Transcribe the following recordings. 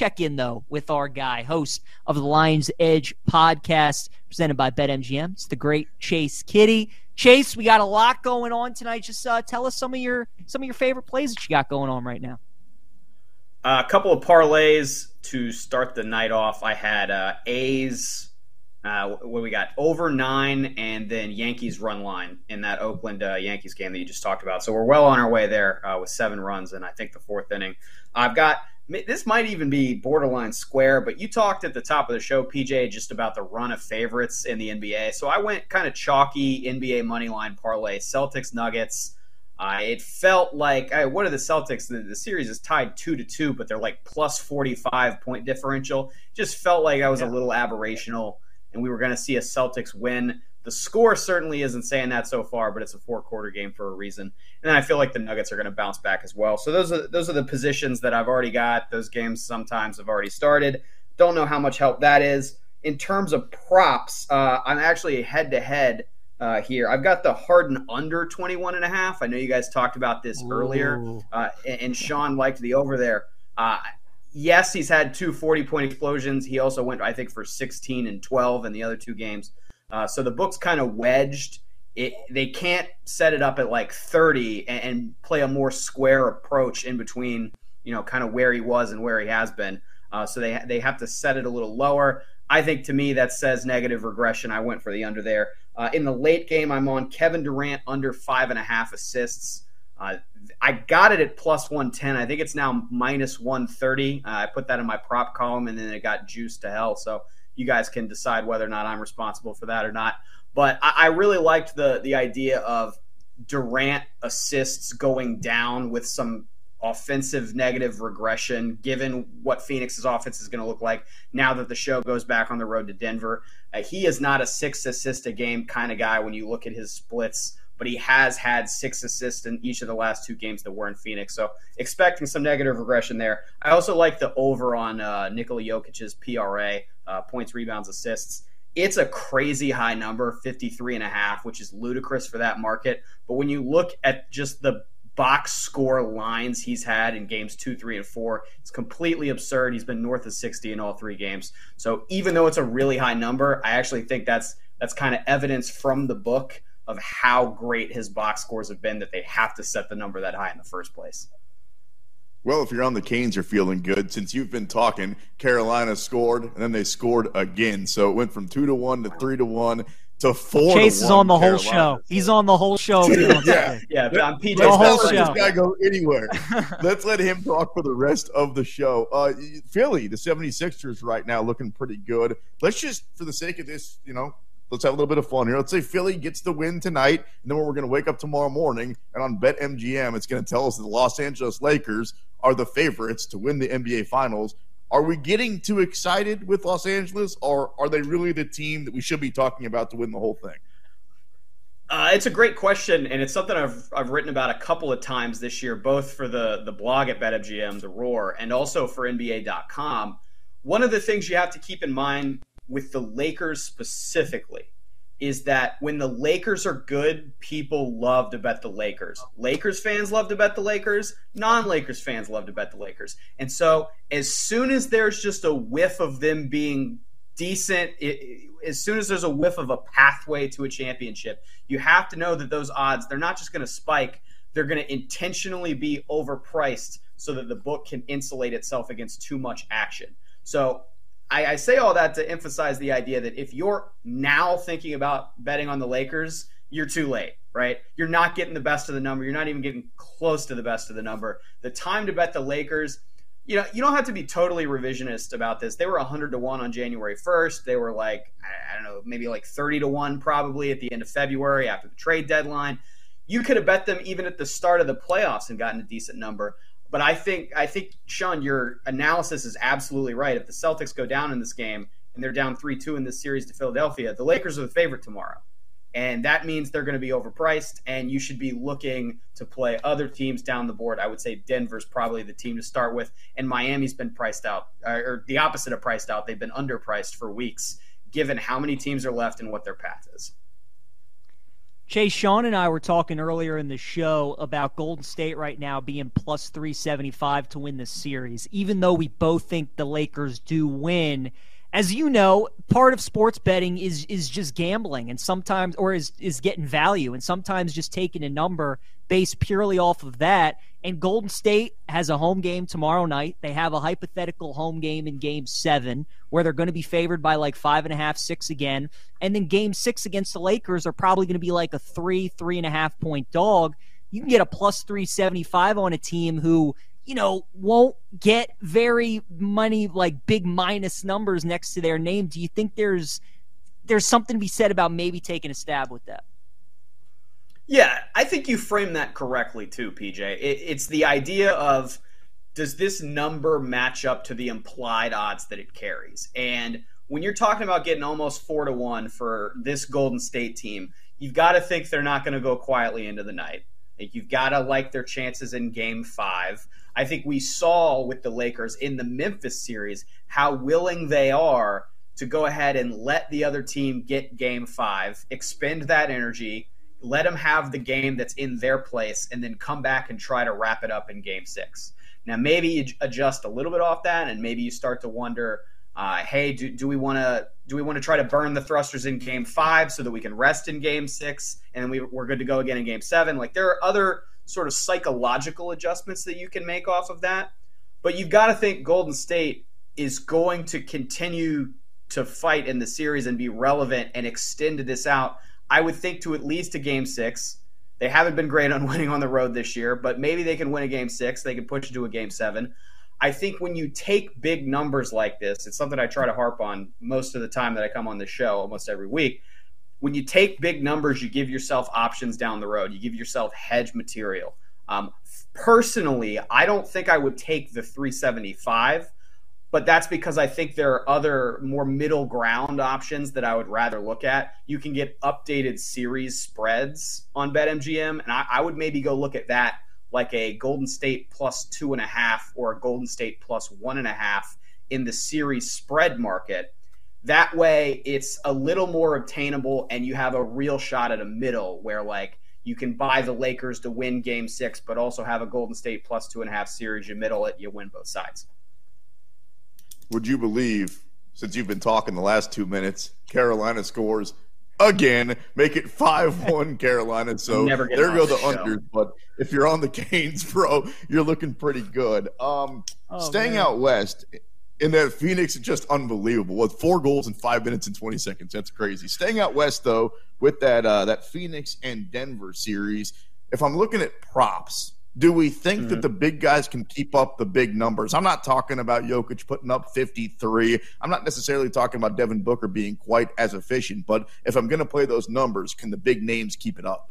check in though with our guy, host of the Lions Edge podcast, presented by BetMGM. It's the great Chase Kiddy. Chase, we got a lot going on tonight. Just uh, tell us some of your some of your favorite plays that you got going on right now. Uh, a couple of parlays to start the night off. I had uh, A's uh, what we got over nine, and then Yankees run line in that Oakland uh, Yankees game that you just talked about. So we're well on our way there uh, with seven runs, and I think the fourth inning. I've got this might even be borderline square, but you talked at the top of the show, PJ, just about the run of favorites in the NBA. So I went kind of chalky NBA money line parlay, Celtics Nuggets. Uh, it felt like uh, what are the Celtics? The, the, series is tied two to two, but they're like plus forty five point differential. Just felt like that was yeah. a little aberrational and we were going to see a Celtics win. The score certainly isn't saying that so far, but it's a four quarter game for a reason. And I feel like the Nuggets are going to bounce back as well. So those are those are the positions that I've already got. Those games sometimes have already started. Don't know how much help that is. In terms of props, uh, I'm actually head to head here. I've got the Harden under 21 and a half. I know you guys talked about this Ooh. earlier, uh, and Sean liked the over there. Uh, yes, he's had two 40 point explosions. He also went, I think, for 16 and 12 in the other two games. Uh, so the book's kind of wedged. It, they can't set it up at like 30 and, and, play a more square approach in between, you know, kind of where he was and where he has been. Uh, so they they have to set it a little lower. I think to me that says negative regression. I went for the under there. Uh, in the late game, I'm on Kevin Durant under five and a half assists. Uh, I got it at plus 110. I think it's now minus 130. Uh, I put that in my prop column and then it got juiced to hell. So you guys can decide whether or not I'm responsible for that or not. But I, I really liked the the idea of Durant assists going down with some offensive negative regression given what Phoenix's offense is going to look like now that the show goes back on the road to Denver. Uh, he is not a six assist a game kind of guy when you look at his splits but he has had six assists in each of the last two games that were in Phoenix. So expecting some negative regression there. I also like the over on uh, Nikola Jokic's PRA, uh, points, rebounds, assists. It's a crazy high number, 53 and a half, which is ludicrous for that market. But when you look at just the box score lines he's had in games two, three, and four. It's completely absurd. He's been north of 60 in all three games. So even though it's a really high number, I actually think that's that's kind of evidence from the book of how great his box scores have been that they have to set the number that high in the first place. Well, if you're on the Canes, you're feeling good. Since you've been talking, Carolina scored, and then they scored again. So it went from two to one to three to one to four. Chase is on the Carolina. whole show. He's on the whole show. yeah, yeah. I'm PJ. The whole show. This guy go anywhere. Let's let him talk for the rest of the show. Uh, Philly, the 76ers right now looking pretty good. Let's just, for the sake of this, you know, let's have a little bit of fun here. Let's say Philly gets the win tonight, and then we're going to wake up tomorrow morning, and on BetMGM, it's going to tell us that the Los Angeles Lakers are the favorites to win the NBA Finals. Are we getting too excited with Los Angeles, or are they really the team that we should be talking about to win the whole thing? Uh, it's a great question, and it's something I've, I've written about a couple of times this year, both for the, the blog at BetMGM, The Roar, and also for NBA.com. One of the things you have to keep in mind with the Lakers specifically is that when the Lakers are good, people love to bet the Lakers. Lakers fans love to bet the Lakers. Non Lakers fans love to bet the Lakers. And so, as soon as there's just a whiff of them being decent, it, as soon as there's a whiff of a pathway to a championship, you have to know that those odds, they're not just going to spike, they're going to intentionally be overpriced so that the book can insulate itself against too much action. So, I, I say all that to emphasize the idea that if you're now thinking about betting on the Lakers, you're too late, right? You're not getting the best of the number. You're not even getting close to the best of the number. The time to bet the Lakers, you know, you don't have to be totally revisionist about this. They were 100 to 1 on January 1st. They were like, I don't know, maybe like 30 to 1 probably at the end of February after the trade deadline. You could have bet them even at the start of the playoffs and gotten a decent number. But I think I think Sean, your analysis is absolutely right. If the Celtics go down in this game and they're down three two in this series to Philadelphia, the Lakers are the favorite tomorrow. And that means they're going to be overpriced, and you should be looking to play other teams down the board. I would say Denver's probably the team to start with, and Miami's been priced out, uh, or the opposite of priced out. They've been underpriced for weeks, given how many teams are left and what their path is. Chase, Sean and I were talking earlier in the show about Golden State right now being plus 375 to win the series, even though we both think the Lakers do win. As you know, part of sports betting is is just gambling and sometimes or is is getting value and sometimes just taking a number based purely off of that. And Golden State has a home game tomorrow night. They have a hypothetical home game in game seven where they're going to be favored by like five and a half, six again. And then game six against the Lakers are probably going to be like a three, three and a half point dog. You can get a plus 375 on a team who, you know, won't get very money, like big minus numbers next to their name. Do you think there's there's something to be said about maybe taking a stab with that? Yeah, I think you framed that correctly too, PJ. It, it's the idea of does this number match up to the implied odds that it carries? And when you're talking about getting almost four to one for this Golden State team, you've got to think they're not going to go quietly into the night. You've got to like their chances in game five. I think we saw with the Lakers in the Memphis series how willing they are to go ahead and let the other team get game five, expend that energy, let them have the game that's in their place, and then come back and try to wrap it up in game six. Now, maybe you adjust a little bit off that, and maybe you start to wonder, uh, hey, do, do we want to do we want to try to burn the thrusters in Game Five so that we can rest in Game Six, and then we, we're good to go again in Game Seven? Like there are other sort of psychological adjustments that you can make off of that, but you've got to think Golden State is going to continue to fight in the series and be relevant and extend this out. I would think to at least a Game Six they haven't been great on winning on the road this year, but maybe they can win a game six. They can push it to a game seven. I think when you take big numbers like this, it's something I try to harp on most of the time that I come on the show, almost every week. When you take big numbers, you give yourself options down the road. You give yourself hedge material. Um, personally, I don't think I would take the 375 but that's because I think there are other more middle ground options that I would rather look at. You can get updated series spreads on BetMGM, and I, I, would maybe go look at that like a Golden State plus two and a half or a Golden State plus one and a half in the series spread market. That way, it's a little more obtainable, and you have a real shot at a middle where, like, you can buy the Lakers to win game six, but also have a Golden State plus two and a half series. You middle it, you win both sides would you believe, since you've been talking the last two minutes, Carolina scores again, make it 5 1 Carolina. So there go the, the unders. But if you're on the Canes, bro, you're looking pretty good. Um, oh, staying man. out west, in that Phoenix is just unbelievable. With four goals in five minutes and 20 seconds. That's crazy. Staying out west, though, with that, uh, that Phoenix and Denver series, if I'm looking at props, do we think mm-hmm. that the big guys can keep up the big numbers? I'm not talking about Jokic putting up 53. I'm not necessarily talking about Devin Booker being quite as efficient, but if I'm going to play those numbers, can the big names keep it up?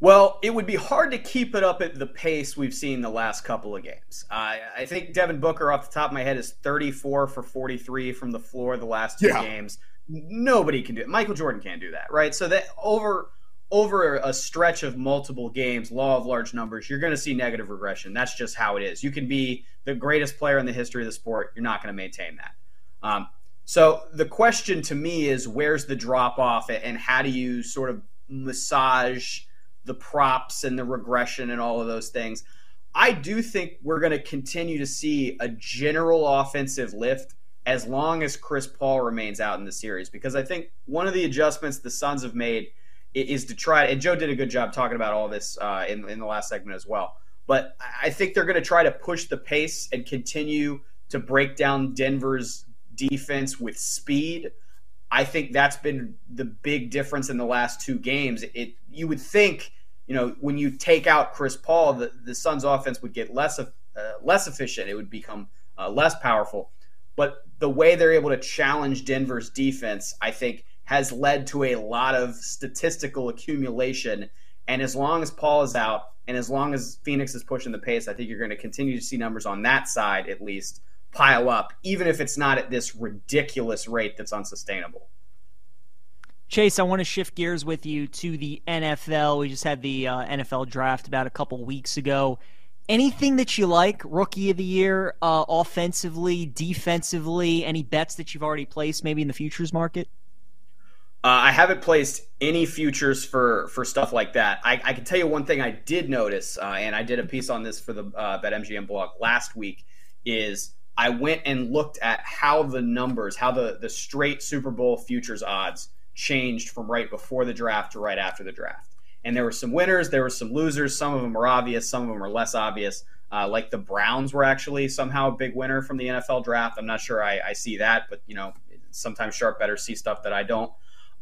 Well, it would be hard to keep it up at the pace we've seen the last couple of games. Uh, I think Devin Booker, off the top of my head, is 34 for 43 from the floor the last two yeah. games. Nobody can do it. Michael Jordan can't do that, right? So that over over a stretch of multiple games, law of large numbers, you're going to see negative regression. That's just how it is. You can be the greatest player in the history of the sport, you're not going to maintain that. Um, so the question to me is where's the drop off and how do you sort of massage the props and the regression and all of those things? I do think we're going to continue to see a general offensive lift as long as Chris Paul remains out in the series because I think one of the adjustments the Suns have made – is to try. And Joe did a good job talking about all this uh, in in the last segment as well. But I think they're going to try to push the pace and continue to break down Denver's defense with speed. I think that's been the big difference in the last two games. It you would think, you know, when you take out Chris Paul, the, the Suns' offense would get less of uh, less efficient. It would become uh, less powerful. But the way they're able to challenge Denver's defense, I think, has led to a lot of statistical accumulation. And as long as Paul is out, and as long as Phoenix is pushing the pace, I think you're going to continue to see numbers on that side at least pile up, even if it's not at this ridiculous rate that's unsustainable. Chase, I want to shift gears with you to the NFL. We just had the uh, NFL draft about a couple weeks ago. Anything that you like, rookie of the year, uh, offensively, defensively, any bets that you've already placed maybe in the futures market? Uh, I haven't placed any futures for for stuff like that. I, I can tell you one thing I did notice, uh, and I did a piece on this for the uh, blog last week. Is I went and looked at how the numbers, how the the straight Super Bowl futures odds changed from right before the draft to right after the draft. And there were some winners, there were some losers. Some of them are obvious, some of them are less obvious. Uh, like the Browns were actually somehow a big winner from the NFL draft. I'm not sure I, I see that, but you know, sometimes sharp bettors see stuff that I don't.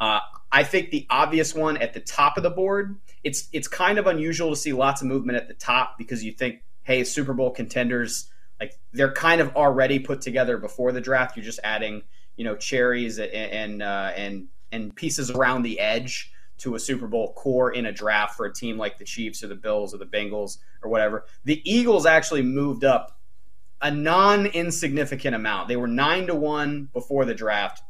Uh, I think the obvious one at the top of the board, it's it's kind of unusual to see lots of movement at the top because you think, hey, Super Bowl contenders, like they're kind of already put together before the draft. You're just adding, you know, cherries and and uh, and, and pieces around the edge to a Super Bowl core in a draft for a team like the Chiefs or the Bills or the Bengals or whatever. The Eagles actually moved up a non insignificant amount. They were 9 to 1 before the draft.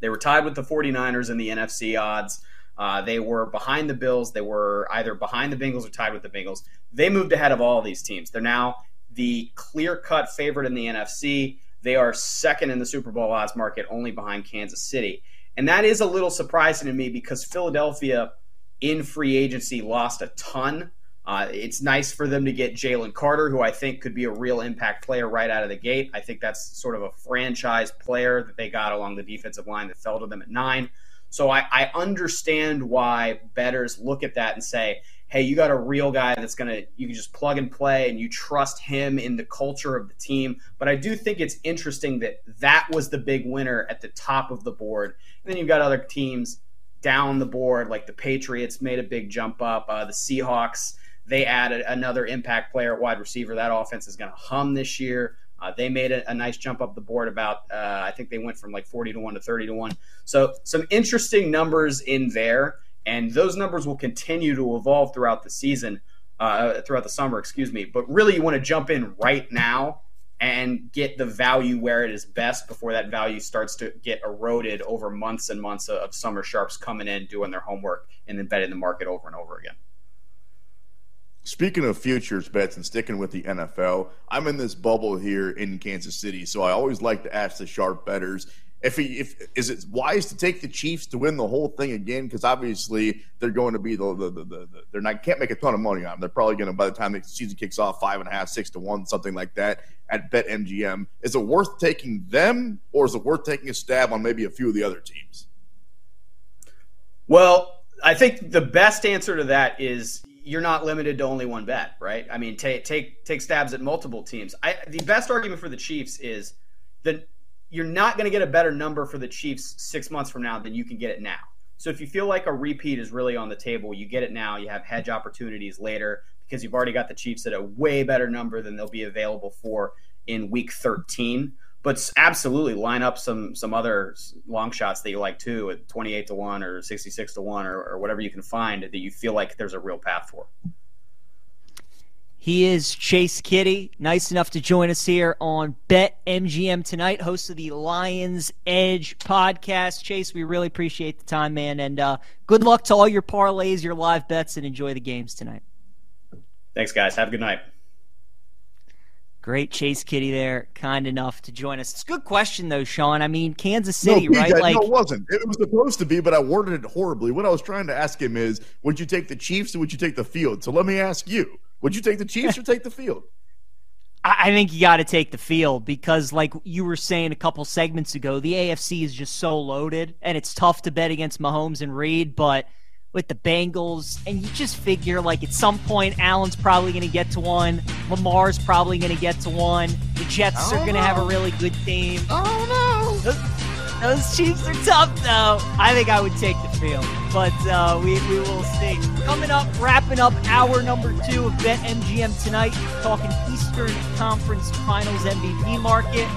They were tied with the 49ers in the NFC odds. Uh, they were behind the Bills. They were either behind the Bengals or tied with the Bengals. They moved ahead of all of these teams. They're now the clear cut favorite in the NFC. They are second in the Super Bowl odds market, only behind Kansas City. And that is a little surprising to me because Philadelphia in free agency lost a ton. Uh, it's nice for them to get Jalen Carter, who I think could be a real impact player right out of the gate. I think that's sort of a franchise player that they got along the defensive line that fell to them at nine. So I, I understand why bettors look at that and say, hey, you got a real guy that's going to, you can just plug and play and you trust him in the culture of the team. But I do think it's interesting that that was the big winner at the top of the board. And then you've got other teams down the board, like the Patriots made a big jump up, uh, the Seahawks. They added another impact player at wide receiver. That offense is going to hum this year. Uh, they made a, a, nice jump up the board. About uh, I think they went from like forty to one to thirty to one. So some interesting numbers in there and those numbers will continue to evolve throughout the season, uh, throughout the summer, excuse me. But really, you want to jump in right now and get the value where it is best before that value starts to get eroded over months and months of summer sharps coming in, doing their homework, and then betting the market over and over again. Speaking of futures bets and sticking with the NFL, I'm in this bubble here in Kansas City, so I always like to ask the sharp bettors if he if is it wise to take the Chiefs to win the whole thing again? Because obviously they're going to be the, the, the, the, they're not can't make a ton of money on them. They're probably going to by the time the season kicks off five and a half, six to one, something like that at Bet MGM. Is it worth taking them, or is it worth taking a stab on maybe a few of the other teams? Well, I think the best answer to that is you're not limited to only one bet, right? I mean, take take take stabs at multiple teams. I, the best argument for the Chiefs is that you're not going to get a better number for the Chiefs six months from now than you can get it now. So if you feel like a repeat is really on the table, you get it now. You have hedge opportunities later because you've already got the Chiefs at a way better number than they'll be available for in Week 13. But absolutely line up some some other long shots that you like too at 28 to one or 66 to one or, or whatever you can find that you feel like there's a real path for. He is Chase Kiddy nice enough to join us here on Bet MGM tonight, host of the Lions Edge podcast. Chase, we really appreciate the time, man, and uh, good luck to all your parlays, your live bets, and enjoy the games tonight. Thanks, guys. Have a good night. Great Chase Kiddy there, kind enough to join us. It's a good question though, Sean. I mean, Kansas City, no, right? like no, it wasn't. It was supposed to be, but I worded it horribly. What I was trying to ask him is, would you take the Chiefs or would you take the field? So let me ask you. Would you take the Chiefs or take the field? I think you got to take the field because, like you were saying a couple segments ago, the AFC is just so loaded, and it's tough to bet against Mahomes and Reid. But with the Bengals, and you just figure like at some point, Allen's probably going to get to one, Lamar's probably going to get to one. The Jets are going to have a really good team. Oh no! Those Chiefs are tough, though. I think I would take the field, but uh, we, we will see. Coming up, wrapping up hour number two of Bet MGM tonight, talking Eastern Conference Finals MVP market.